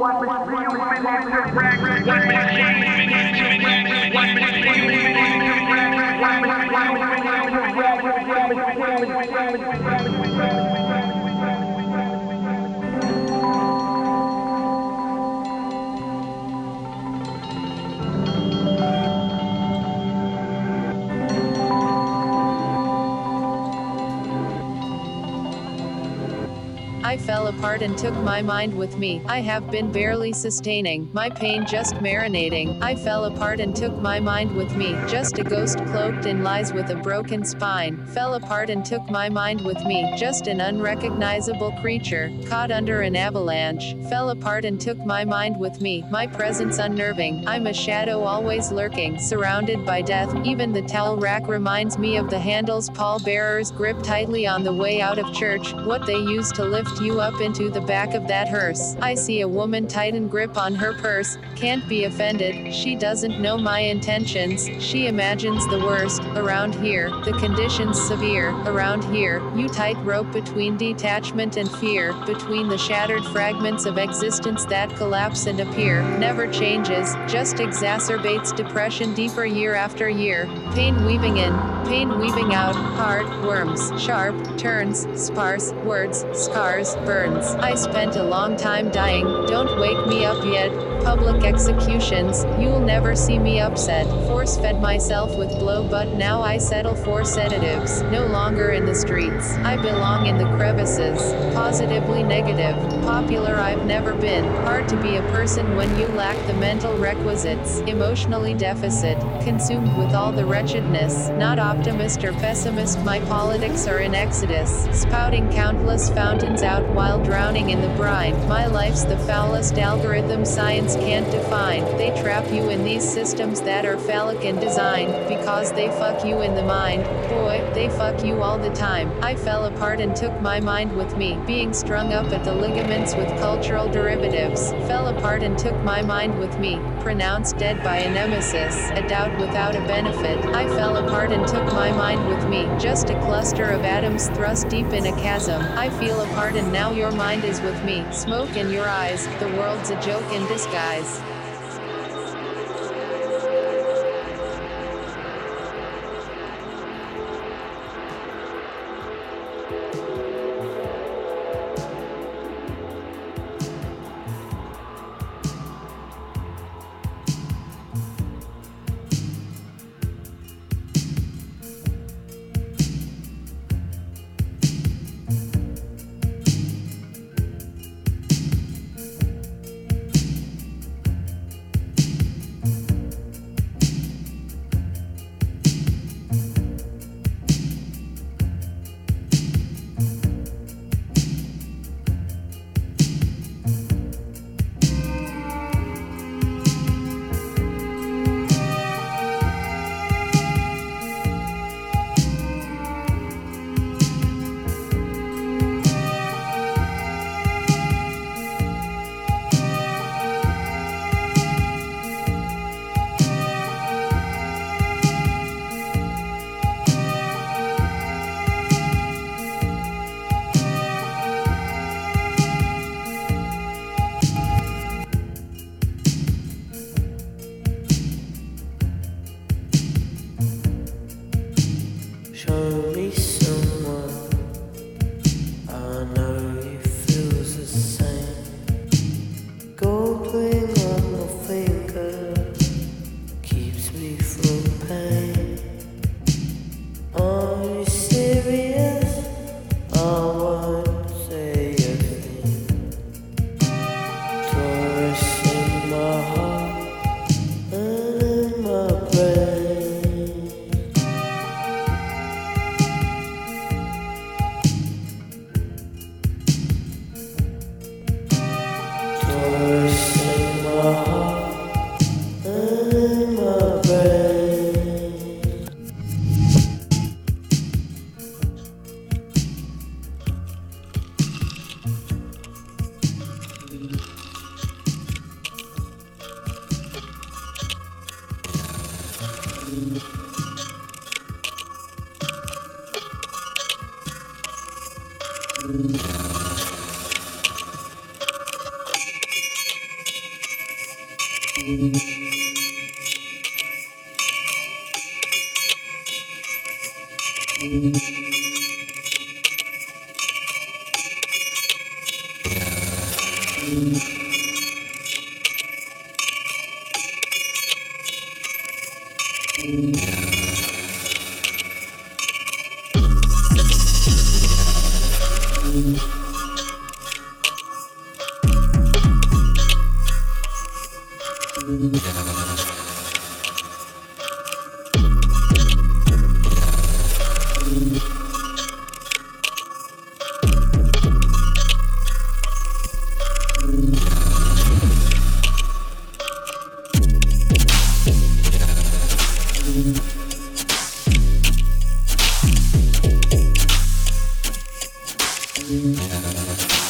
I fell apart and took my mind with me. I have been barely sustaining, my pain just marinating. I fell apart and took my mind with me. Just a ghost cloaked in lies with a broken spine. Fell apart and took my mind with me. Just an unrecognizable creature, caught under an avalanche. Fell apart and took my mind with me. My presence unnerving. I'm a shadow always lurking, surrounded by death. Even the towel rack reminds me of the handles pallbearers grip tightly on the way out of church, what they use to lift you up into the back of that hearse. I see a woman tighten grip on her purse, can't be offended, she doesn't know my intentions, she imagines the worst. Around here, the conditions severe. Around here, you tight rope between detachment and fear, between the shattered fragments of existence that collapse and appear. Never changes, just exacerbates depression deeper year after year. Pain weaving in, pain weaving out, hard, worms, sharp, turns, sparse, words, scars, I spent a long time dying, don't wake me up yet. Public executions, you'll never see me upset. Force fed myself with blow, but now I settle for sedatives. No longer in the streets. I belong in the crevices. Positively negative. Popular I've never been. Hard to be a person when you lack the mental requisites. Emotionally deficit. Consumed with all the wretchedness. Not optimist or pessimist, my politics are in exodus. Spouting countless fountains out while drowning in the brine. My life's the foulest algorithm science can't define. They trap you in these systems that are phallic in design, because they fuck you in the mind. Boy, they fuck you all the time. I fell apart and took my mind with me, being strung up at the ligaments with cultural derivatives. Fell apart and took my mind with me, pronounced dead by a nemesis, a doubt without a benefit. I fell apart and took my mind with me, just a cluster of atoms thrust deep in a chasm. I feel apart and now your mind is with me. Smoke in your eyes, the world's a joke in disguise. あ!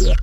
Yeah.